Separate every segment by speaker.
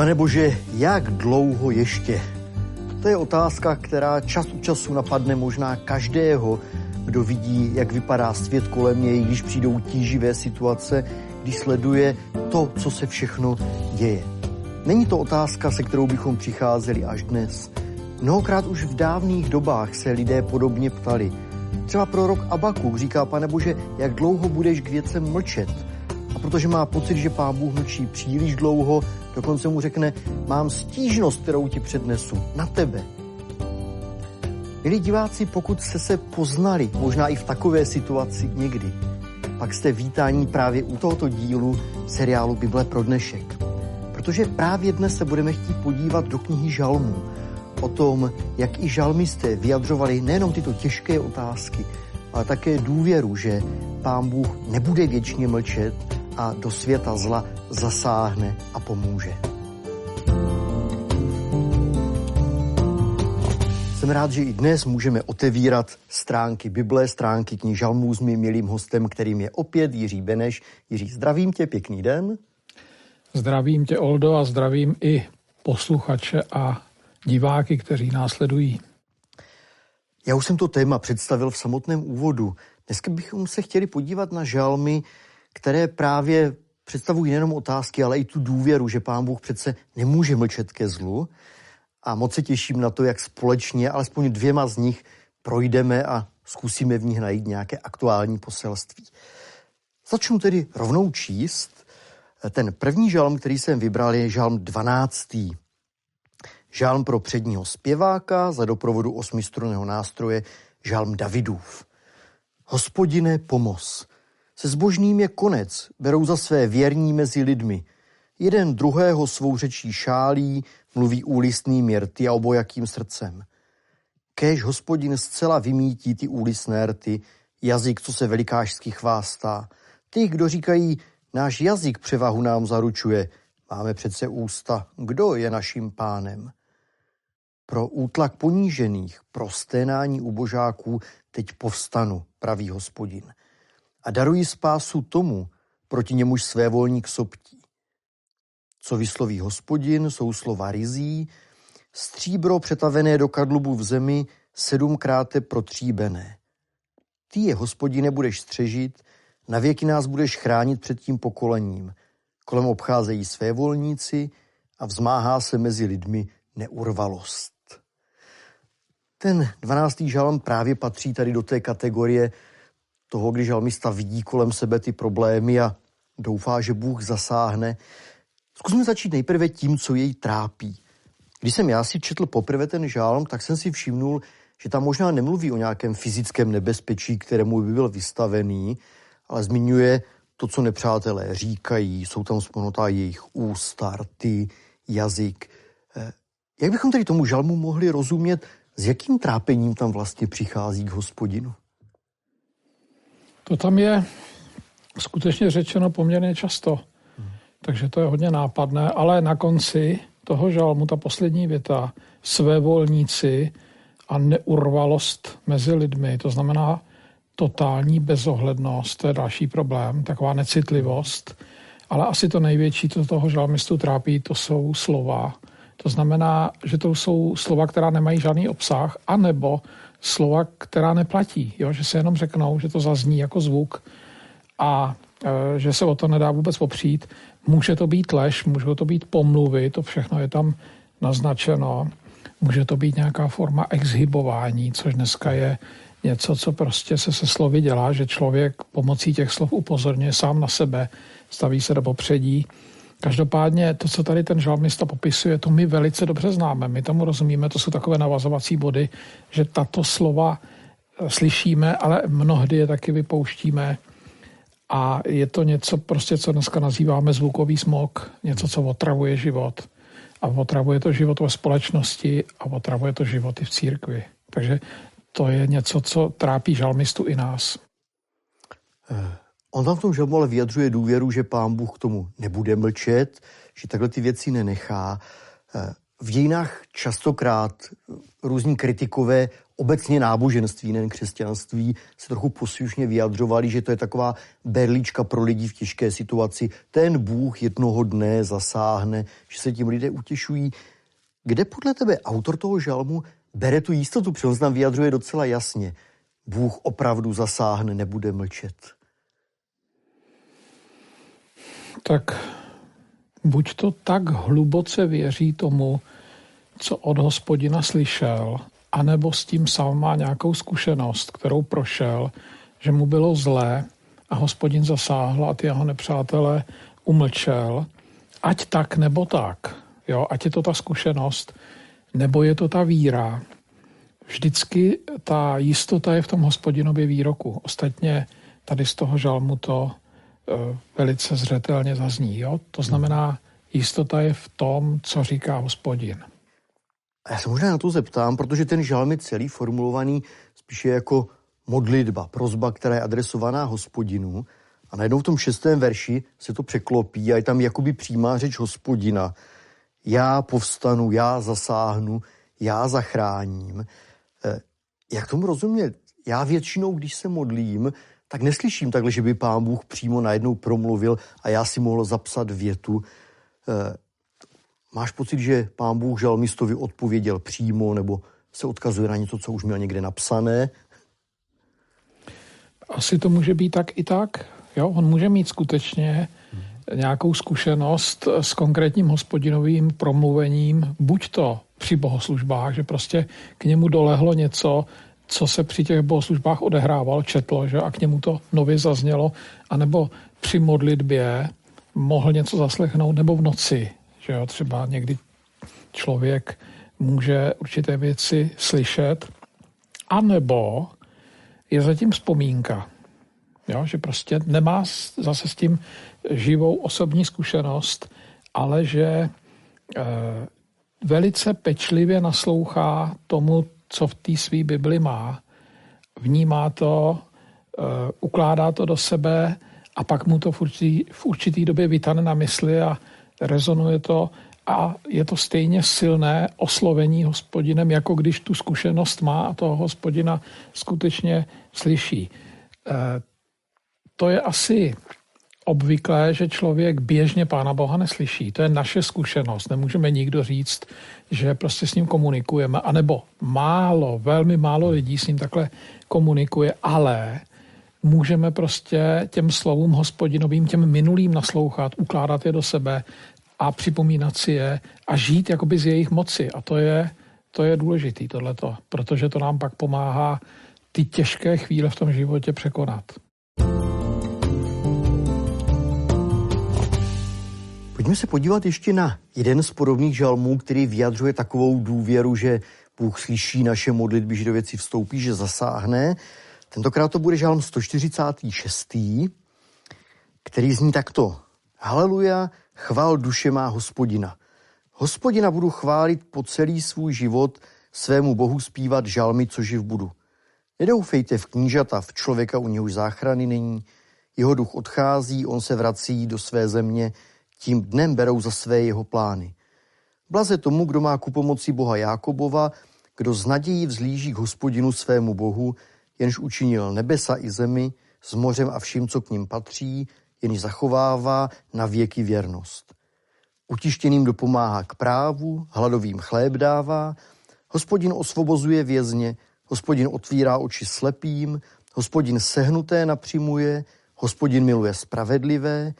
Speaker 1: Pane Bože, jak dlouho ještě? To je otázka, která čas od času napadne možná každého, kdo vidí, jak vypadá svět kolem něj, když přijdou tíživé situace, když sleduje to, co se všechno děje. Není to otázka, se kterou bychom přicházeli až dnes. Mnohokrát už v dávných dobách se lidé podobně ptali. Třeba prorok Abakuk říká, pane Bože, jak dlouho budeš k věcem mlčet? A protože má pocit, že pán Bůh mlčí příliš dlouho, dokonce mu řekne, mám stížnost, kterou ti přednesu, na tebe. Milí diváci, pokud jste se poznali, možná i v takové situaci někdy, pak jste vítání právě u tohoto dílu seriálu Bible pro dnešek. Protože právě dnes se budeme chtít podívat do knihy Žalmů, o tom, jak i žalmisté vyjadřovali nejenom tyto těžké otázky, ale také důvěru, že Pán Bůh nebude věčně mlčet a do světa zla zasáhne a pomůže. Jsem rád, že i dnes můžeme otevírat stránky Bible, stránky knih Žalmů s mým milým hostem, kterým je opět Jiří Beneš. Jiří, zdravím tě, pěkný den.
Speaker 2: Zdravím tě, Oldo, a zdravím i posluchače a diváky, kteří následují.
Speaker 1: Já už jsem to téma představil v samotném úvodu. Dneska bychom se chtěli podívat na žalmy, které právě představují nejenom otázky, ale i tu důvěru, že Pán Bůh přece nemůže mlčet ke zlu. A moc se těším na to, jak společně, alespoň dvěma z nich, projdeme a zkusíme v nich najít nějaké aktuální poselství. Začnu tedy rovnou číst. Ten první žalm, který jsem vybral, je žalm 12. Žalm pro předního zpěváka za doprovodu osmistrunného nástroje žalm Davidův. Hospodine, pomoz. Se zbožným je konec, berou za své věrní mezi lidmi. Jeden druhého svou řečí šálí, mluví úlistným rty a obojakým srdcem. Kéž hospodin zcela vymítí ty úlisné rty, jazyk, co se velikášsky chvástá. Ty, kdo říkají, náš jazyk převahu nám zaručuje, máme přece ústa, kdo je naším pánem? Pro útlak ponížených, pro sténání ubožáků teď povstanu, pravý hospodin. A darují spásu tomu, proti němuž své volník soptí. Co vysloví hospodin, jsou slova rizí, stříbro přetavené do kadlubu v zemi, sedmkrát protříbené. Ty je, hospodine, budeš střežit, na věky nás budeš chránit před tím pokolením. Kolem obcházejí své volníci a vzmáhá se mezi lidmi neurvalost. Ten dvanáctý žalm právě patří tady do té kategorie toho, kdy žalmista vidí kolem sebe ty problémy a doufá, že Bůh zasáhne. Zkusme začít nejprve tím, co jej trápí. Když jsem já si četl poprvé ten žálm, tak jsem si všimnul, že tam možná nemluví o nějakém fyzickém nebezpečí, kterému by byl vystavený, ale zmiňuje to, co nepřátelé říkají, jsou tam vzponutá jejich ústa, rty, jazyk. Eh, jak bychom tedy tomu žalmu mohli rozumět s jakým trápením tam vlastně přichází k hospodinu?
Speaker 2: To tam je skutečně řečeno poměrně často. Hmm. Takže to je hodně nápadné, ale na konci toho žalmu ta poslední věta, své volníci a neurvalost mezi lidmi, to znamená totální bezohlednost, to je další problém, taková necitlivost, ale asi to největší, co toho žalmistu trápí, to jsou slova, to znamená, že to jsou slova, která nemají žádný obsah, anebo slova, která neplatí, jo? že se jenom řeknou, že to zazní jako zvuk a e, že se o to nedá vůbec popřít. Může to být lež, může to být pomluvy, to všechno je tam naznačeno. Může to být nějaká forma exhibování, což dneska je něco, co prostě se se slovy dělá, že člověk pomocí těch slov upozorňuje sám na sebe, staví se do popředí Každopádně to, co tady ten žalmista popisuje, to my velice dobře známe. My tomu rozumíme, to jsou takové navazovací body, že tato slova eh, slyšíme, ale mnohdy je taky vypouštíme. A je to něco, prostě, co dneska nazýváme zvukový smog, něco, co otravuje život. A otravuje to život ve společnosti a otravuje to životy v církvi. Takže to je něco, co trápí žalmistu i nás.
Speaker 1: On tam v tom žalmu ale vyjadřuje důvěru, že pán Bůh k tomu nebude mlčet, že takhle ty věci nenechá. Eh, v dějinách častokrát různí kritikové obecně náboženství, nejen křesťanství, se trochu poslušně vyjadřovali, že to je taková berlička pro lidi v těžké situaci. Ten Bůh jednoho dne zasáhne, že se tím lidé utěšují. Kde podle tebe autor toho žalmu bere tu jistotu, protože on vyjadřuje docela jasně. Bůh opravdu zasáhne, nebude mlčet.
Speaker 2: Tak buď to tak hluboce věří tomu, co od hospodina slyšel, anebo s tím sám má nějakou zkušenost, kterou prošel, že mu bylo zlé a hospodin zasáhl a ty jeho nepřátelé umlčel. Ať tak nebo tak, jo, ať je to ta zkušenost, nebo je to ta víra. Vždycky ta jistota je v tom hospodinově výroku. Ostatně tady z toho žalmu to velice zřetelně zazní. Jo? To znamená, jistota je v tom, co říká hospodin.
Speaker 1: Já se možná na to zeptám, protože ten žalm je celý formulovaný spíše jako modlitba, prozba, která je adresovaná hospodinu. A najednou v tom šestém verši se to překlopí a je tam jakoby přímá řeč hospodina. Já povstanu, já zasáhnu, já zachráním. Eh, jak tomu rozumět? Já většinou, když se modlím, tak neslyším takhle, že by pán Bůh přímo najednou promluvil a já si mohl zapsat větu. Eh, Máš pocit, že pán Bůh žalmistovi odpověděl přímo nebo se odkazuje na něco, co už měl někde napsané?
Speaker 2: Asi to může být tak i tak. Jo? On může mít skutečně nějakou zkušenost s konkrétním hospodinovým promluvením, buď to při bohoslužbách, že prostě k němu dolehlo něco, co se při těch bohoslužbách odehrávalo, četlo, že? A k němu to nově zaznělo, anebo při modlitbě mohl něco zaslechnout, nebo v noci, že jo, třeba někdy člověk může určité věci slyšet, anebo je zatím vzpomínka. Jo, že prostě nemá zase s tím živou osobní zkušenost, ale že e, velice pečlivě naslouchá tomu, co v té své Bibli má. Vnímá to, e, ukládá to do sebe a pak mu to v určitý, v určitý době vytane na mysli a rezonuje to a je to stejně silné oslovení hospodinem, jako když tu zkušenost má a toho hospodina skutečně slyší. E, to je asi obvyklé, že člověk běžně Pána Boha neslyší. To je naše zkušenost. Nemůžeme nikdo říct, že prostě s ním komunikujeme. A nebo málo, velmi málo lidí s ním takhle komunikuje, ale můžeme prostě těm slovům hospodinovým, těm minulým naslouchat, ukládat je do sebe a připomínat si je a žít jakoby z jejich moci. A to je, to je důležitý tohleto, protože to nám pak pomáhá ty těžké chvíle v tom životě překonat.
Speaker 1: Pojďme se podívat ještě na jeden z podobných žalmů, který vyjadřuje takovou důvěru, že Bůh slyší naše modlitby, že do věci vstoupí, že zasáhne. Tentokrát to bude žalm 146, který zní takto. Haleluja, chvál duše má hospodina. Hospodina budu chválit po celý svůj život, svému bohu zpívat žalmy, co živ budu. Nedoufejte v knížata, v člověka, u něhož záchrany není. Jeho duch odchází, on se vrací do své země, tím dnem berou za své jeho plány. Blaze tomu, kdo má ku pomoci Boha Jákobova, kdo z nadějí vzlíží k hospodinu svému Bohu, jenž učinil nebesa i zemi, s mořem a vším, co k ním patří, jenž zachovává na věky věrnost. Utištěným dopomáhá k právu, hladovým chléb dává, hospodin osvobozuje vězně, hospodin otvírá oči slepým, hospodin sehnuté napřimuje, hospodin miluje spravedlivé,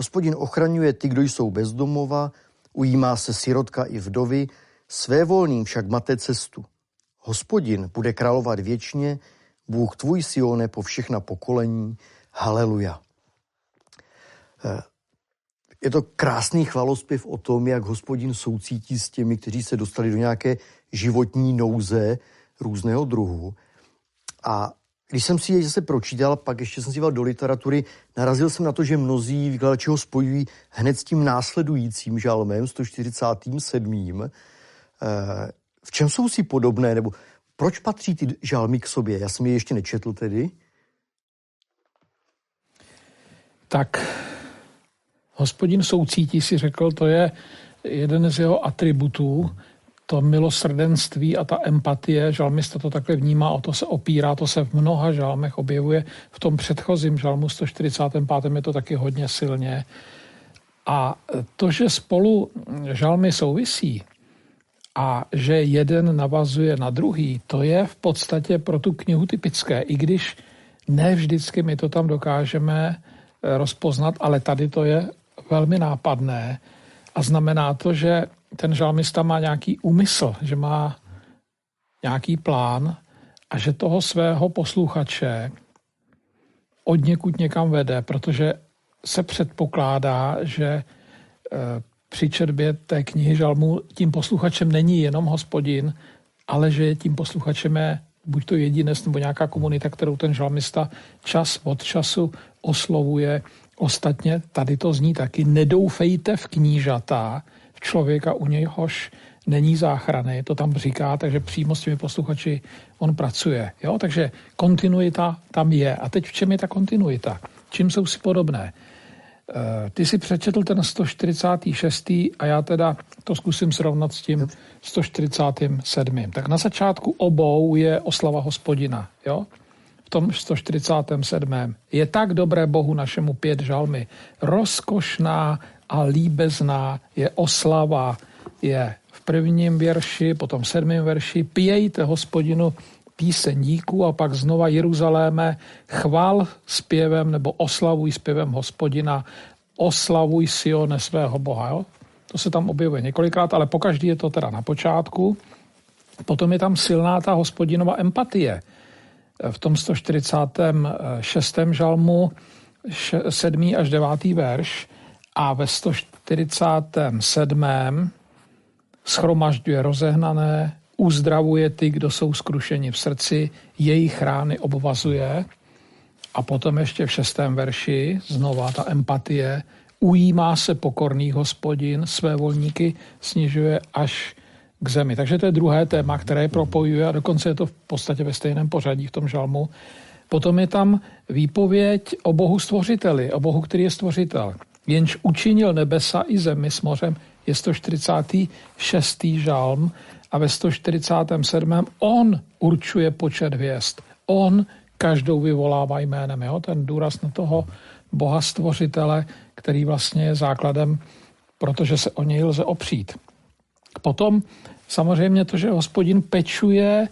Speaker 1: hospodin ochraňuje ty, kdo jsou bezdomova, ujímá se sirotka i vdovy, své volným však mate cestu. Hospodin bude královat věčně, Bůh tvůj Sione po všechna pokolení. Haleluja. Eh, je to krásný chvalospěv o tom, jak hospodin soucítí s těmi, kteří se dostali do nějaké životní nouze různého druhu. A když jsem si jej zase pročítal, pak ještě jsem si do literatury, narazil jsem na to, že mnozí vykladači ho spojují hned s tím následujícím žalmem, 147. Eh, v čem jsou si podobné, nebo proč patří ty žalmy k sobě? Já jsem je ještě nečetl tedy.
Speaker 2: Tak Hospodin soucítí si řekl, to je jeden z jeho atributů to milosrdenství a ta empatie, žalmista to takhle vnímá, o to se opírá, to se v mnoha žalmech objevuje. V tom předchozím žalmu 145. je to taky hodně silně. A to, že spolu žalmy souvisí a že jeden navazuje na druhý, to je v podstatě pro tu knihu typické, i když ne vždycky my to tam dokážeme eh, rozpoznat, ale tady to je velmi nápadné a znamená to, že ten žalmista má nějaký úmysl, že má nějaký plán a že toho svého posluchače od někud někam vede, protože se předpokládá, že eh, při četbě té knihy žalmu tím posluchačem není jenom hospodin, ale že tím posluchačem je buď to jedinec nebo nějaká komunita, kterou ten žalmista čas od času oslovuje. Ostatně tady to zní taky, nedoufejte v knížata, v člověka u nějhož není záchrany, to tam říká, takže přímo s těmi posluchači on pracuje. Jo? Takže kontinuita tam je. A teď v čem je ta kontinuita? Čím jsou si podobné? Eh, ty si přečetl ten 146. a já teda to zkusím srovnat s tím 147. Tak na začátku obou je oslava hospodina. Jo? Tom 147. Je tak dobré Bohu našemu pět žalmy. Rozkošná a líbezná je oslava. Je v prvním verši, potom v sedmém verši. Pějte hospodinu píseň díku a pak znova Jeruzaléme chval zpěvem nebo oslavuj zpěvem hospodina, oslavuj Sione svého Boha. Jo? To se tam objevuje několikrát, ale pokaždý je to teda na počátku. Potom je tam silná ta hospodinova empatie. V tom 146. žalmu 7. až 9. verš a ve 147. schromažďuje rozehnané, uzdravuje ty, kdo jsou skrušeni v srdci, jejich rány obvazuje. A potom ještě v šestém verši znova ta empatie, ujímá se pokorný hospodin, své volníky snižuje až k zemi. Takže to je druhé téma, které propojuje a dokonce je to v podstatě ve stejném pořadí v tom žalmu. Potom je tam výpověď o Bohu stvořiteli, o Bohu, který je stvořitel. Jenž učinil nebesa i zemi s mořem, je 146. žalm a ve 147. on určuje počet hvězd. On každou vyvolává jménem. Jo? Ten důraz na toho boha stvořitele, který vlastně je základem, protože se o něj lze opřít. Potom samozřejmě to, že hospodin pečuje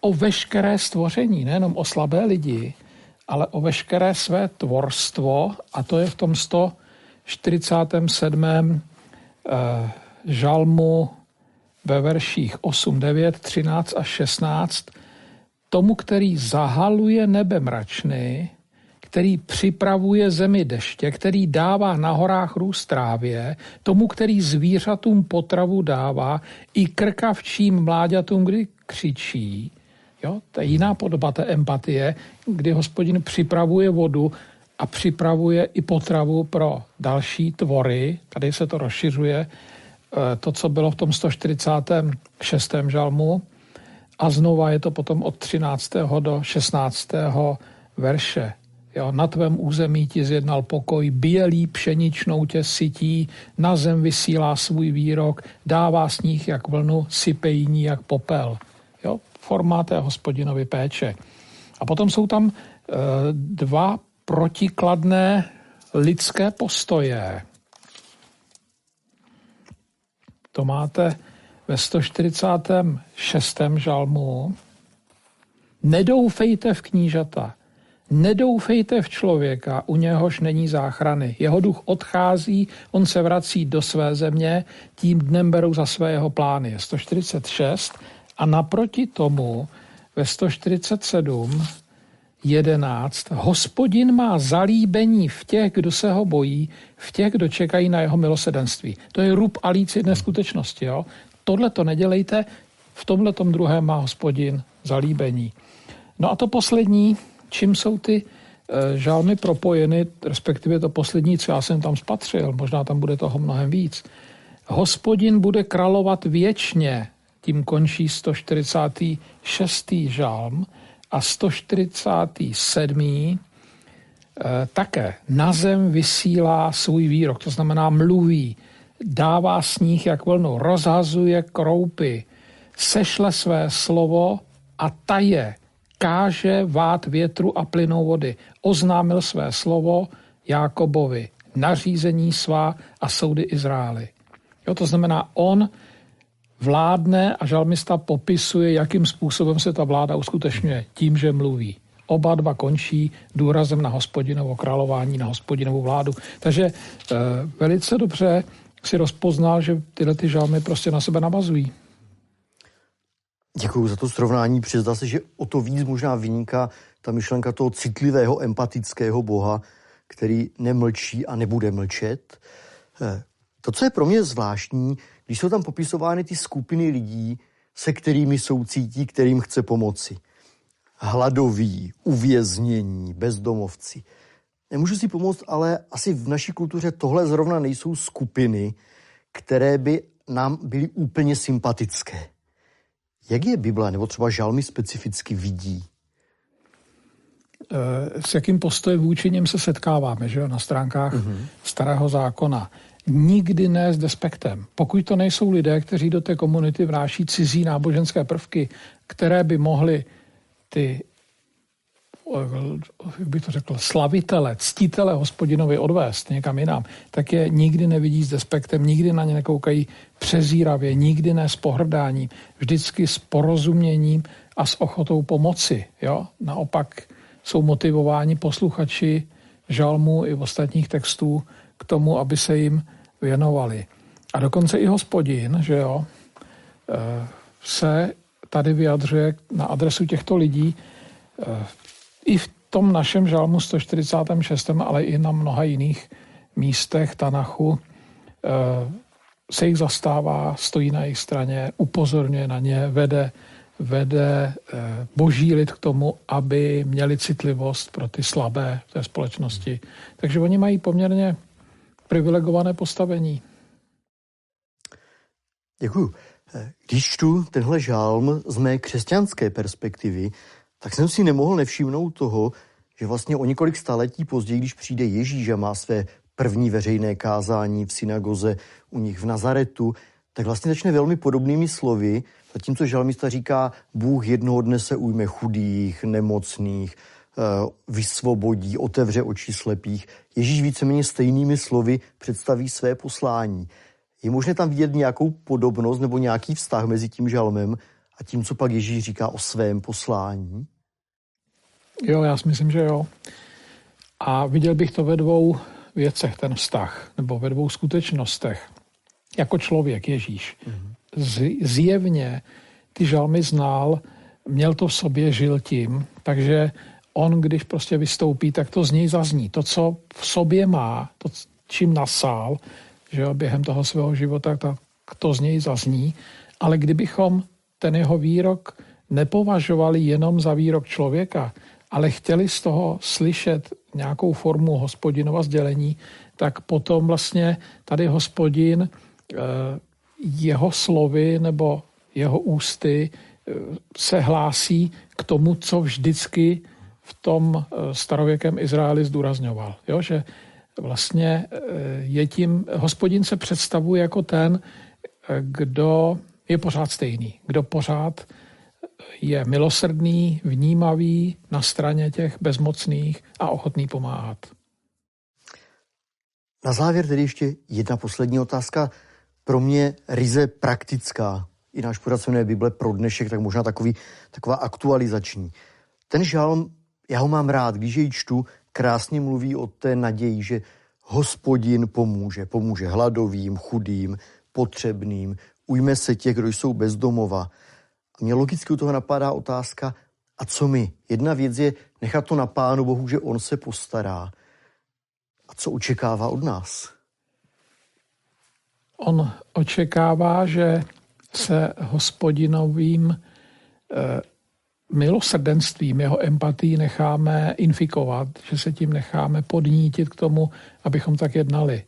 Speaker 2: o veškeré stvoření, nejenom o slabé lidi, ale o veškeré své tvorstvo a to je v tom 147. Eh, žalmu ve verších 8, 9, 13 a 16 tomu, který zahaluje nebe mračny, který připravuje zemi deště, který dává na horách růst trávě, tomu, který zvířatům potravu dává, i krkavčím mláďatům, kdy křičí. Jo? To je jiná podoba té empatie, kdy hospodin připravuje vodu a připravuje i potravu pro další tvory. Tady se to rozšiřuje, eh, to, co bylo v tom 146. žalmu. A znova je to potom od 13. do 16. verše. Jo, na tvém území ti zjednal pokoj, bělý pšeničnou tě sytí, na zem vysílá svůj výrok, dává sníh jak vlnu, sype jiní jak popel. Jo, formát té hospodinovy péče. A potom jsou tam e, dva protikladné lidské postoje. To máte ve 146. žalmu. Nedoufejte v knížata, Nedoufejte v člověka, u něhož není záchrany. Jeho duch odchází, on se vrací do své země, tím dnem berou za své jeho plány. Je 146 a naproti tomu ve 147 11. Hospodin má zalíbení v těch, kdo se ho bojí, v těch, kdo čekají na jeho milosedenství. To je rub a líc jedné skutečnosti. Jo? Tohle to nedělejte, v tomhle druhém má hospodin zalíbení. No a to poslední, čím jsou ty eh, žálmy propojeny, respektive to poslední, co já jsem tam spatřil, možná tam bude toho mnohem víc. Hospodin bude královat věčně, tím končí 146. žálm a 147. Eh, také na zem vysílá svůj výrok, to znamená mluví, dává sníh jak vlnu, rozhazuje kroupy, sešle své slovo a taje káže vát větru a plynou vody. Oznámil své slovo Jákobovi, nařízení svá a soudy Izraeli. Jo, to znamená, on vládne a žalmista popisuje, jakým způsobem se ta vláda uskutečňuje. Tím, že mluví. Oba dva končí důrazem na hospodinovo králování, na hospodinovou vládu. Takže e, velice dobře si rozpoznal, že tyhle ty žalmy prostě na sebe navazují.
Speaker 1: Děkuji za to srovnání. Přizdá se, že o to víc možná vyniká ta myšlenka toho citlivého, empatického boha, který nemlčí a nebude mlčet. Eh, to, co je pro mě zvláštní, když jsou tam popisovány ty skupiny lidí, se kterými soucítí, kterým chce pomoci. Hladoví, uvěznění, bezdomovci. Nemůžu si pomoct, ale asi v naší kultuře tohle zrovna nejsou skupiny, které by nám byly úplně sympatické. Jak je Bible nebo třeba žalmy specificky vidí?
Speaker 2: Eh, s jakým postojem vůči něm se setkáváme že jo, na stránkách mm-hmm. starého zákona. Nikdy ne s despektem. Pokud to nejsou lidé, kteří do té komunity vnáší cizí náboženské prvky, které by mohly ty jak bych to řekl, slavitele, ctitele hospodinovi odvést někam jinam, tak je nikdy nevidí s despektem, nikdy na ně nekoukají přezíravě, nikdy ne s pohrdáním, vždycky s porozuměním a s ochotou pomoci. Jo? Naopak jsou motivováni posluchači žalmu i ostatních textů k tomu, aby se jim věnovali. A dokonce i hospodin, že jo, eh, se tady vyjadřuje na adresu těchto lidí eh, i v tom našem žalmu 146, ale i na mnoha jiných místech Tanachu eh, se jich zastává, stojí na jejich straně, upozorňuje na ně, vede, vede eh, boží lid k tomu, aby měli citlivost pro ty slabé v té společnosti. Takže oni mají poměrně privilegované postavení.
Speaker 1: Děkuju. Eh, když čtu tenhle žálm z mé křesťanské perspektivy, tak jsem si nemohl nevšimnout toho, že vlastně o několik staletí později, když přijde Ježíš a má své první veřejné kázání v synagoze u nich v Nazaretu, tak vlastně začne velmi podobnými slovy, zatímco žalmista říká, Bůh jednoho dne se ujme chudých, nemocných, eh, vysvobodí, otevře oči slepých. Ježíš víceméně stejnými slovy představí své poslání. Je možné tam vidět nějakou podobnost nebo nějaký vztah mezi tím žalmem a tím, co pak Ježíš říká o svém poslání?
Speaker 2: Jo, já si myslím, že jo. A viděl bych to ve dvou věcech, ten vztah, nebo ve dvou skutečnostech. Jako člověk Ježíš. Z, zjevně ty žalmy znal, měl to v sobě, žil tím, takže on, když prostě vystoupí, tak to z něj zazní. To, co v sobě má, to, čím nasál, že jo, během toho svého života, tak to z něj zazní. Ale kdybychom ten jeho výrok nepovažovali jenom za výrok člověka, ale chtěli z toho slyšet nějakou formu hospodinova sdělení, tak potom vlastně tady hospodin eh, jeho slovy nebo jeho ústy eh, se hlásí k tomu, co vždycky v tom eh, starověkém Izraeli zdůrazňoval. Jo, že vlastně je tím, hospodin se představuje jako ten, kdo je pořád stejný, kdo pořád je milosrdný, vnímavý na straně těch bezmocných a ochotný pomáhat.
Speaker 1: Na závěr tedy ještě jedna poslední otázka. Pro mě ryze praktická. I náš pořad Bible pro dnešek, tak možná takový, taková aktualizační. Ten žalm, já ho mám rád, když jej čtu, krásně mluví o té naději, že hospodin pomůže. Pomůže hladovým, chudým, potřebným, ujme se těch, kdo jsou bezdomova. A mě logicky u toho napadá otázka, a co my? Jedna věc je nechat to na Pánu Bohu, že On se postará. A co očekává od nás?
Speaker 2: On očekává, že se hospodinovým eh, milosrdenstvím, jeho empatii necháme infikovat, že se tím necháme podnítit k tomu, abychom tak jednali.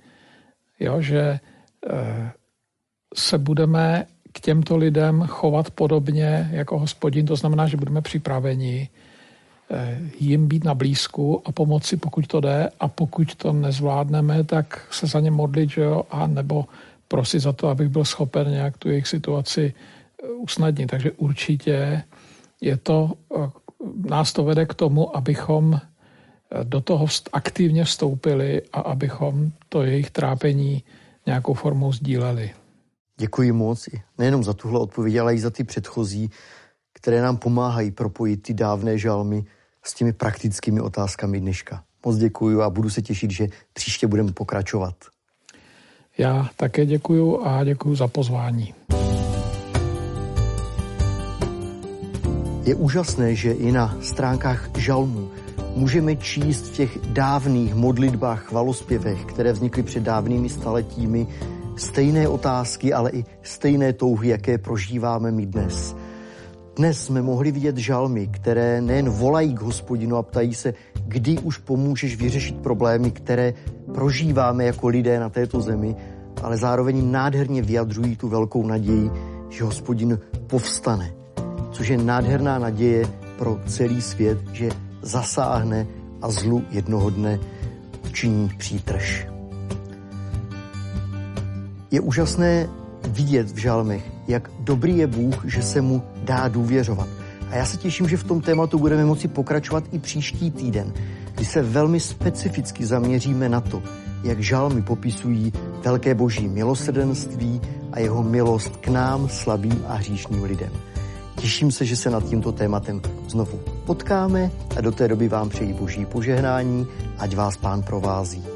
Speaker 2: Jo, že eh, se budeme k těmto lidem chovat podobně jako hospodin, to znamená, že budeme připraveni eh, jim být na blízku a pomoci, pokud to jde a pokud to nezvládneme, tak se za ně modlit, že jo, a nebo prosit za to, abych byl schopen nějak tu jejich situaci usnadnit. Takže určitě je to, nás to vede k tomu, abychom do toho aktivně vstoupili a abychom to jejich trápení nějakou formou sdíleli.
Speaker 1: Děkuji moc, nejenom za tuhle odpověď, ale i za ty předchozí, které nám pomáhají propojit ty dávné žalmy s těmi praktickými otázkami dneška. Moc děkuji a budu se těšit, že příště budeme pokračovat.
Speaker 2: Já také děkuji a děkuji za pozvání.
Speaker 1: Je úžasné, že i na stránkách žalmu můžeme číst v těch dávných modlitbách, chvalospěvech, které vznikly před dávnými staletími, stejné otázky, ale i stejné touhy, jaké prožíváme my dnes. Dnes jsme mohli vidět žalmy, které nejen volají k hospodinu a ptají se, kdy už pomůžeš vyřešit problémy, které prožíváme jako lidé na této zemi, ale zároveň nádherně vyjadřují tu velkou naději, že hospodin povstane, což je nádherná naděje pro celý svět, že zasáhne a zlu jednoho dne učiní přítrž. Je úžasné vidět v žalmech, jak dobrý je Bůh, že se mu dá důvěřovat. A já se těším, že v tom tématu budeme moci pokračovat i příští týden, kdy se velmi specificky zaměříme na to, jak žalmy popisují velké boží milosrdenství a jeho milost k nám, slabým a hříšným lidem. Těším se, že se nad tímto tématem znovu potkáme a do té doby vám přeji boží požehnání, ať vás pán provází.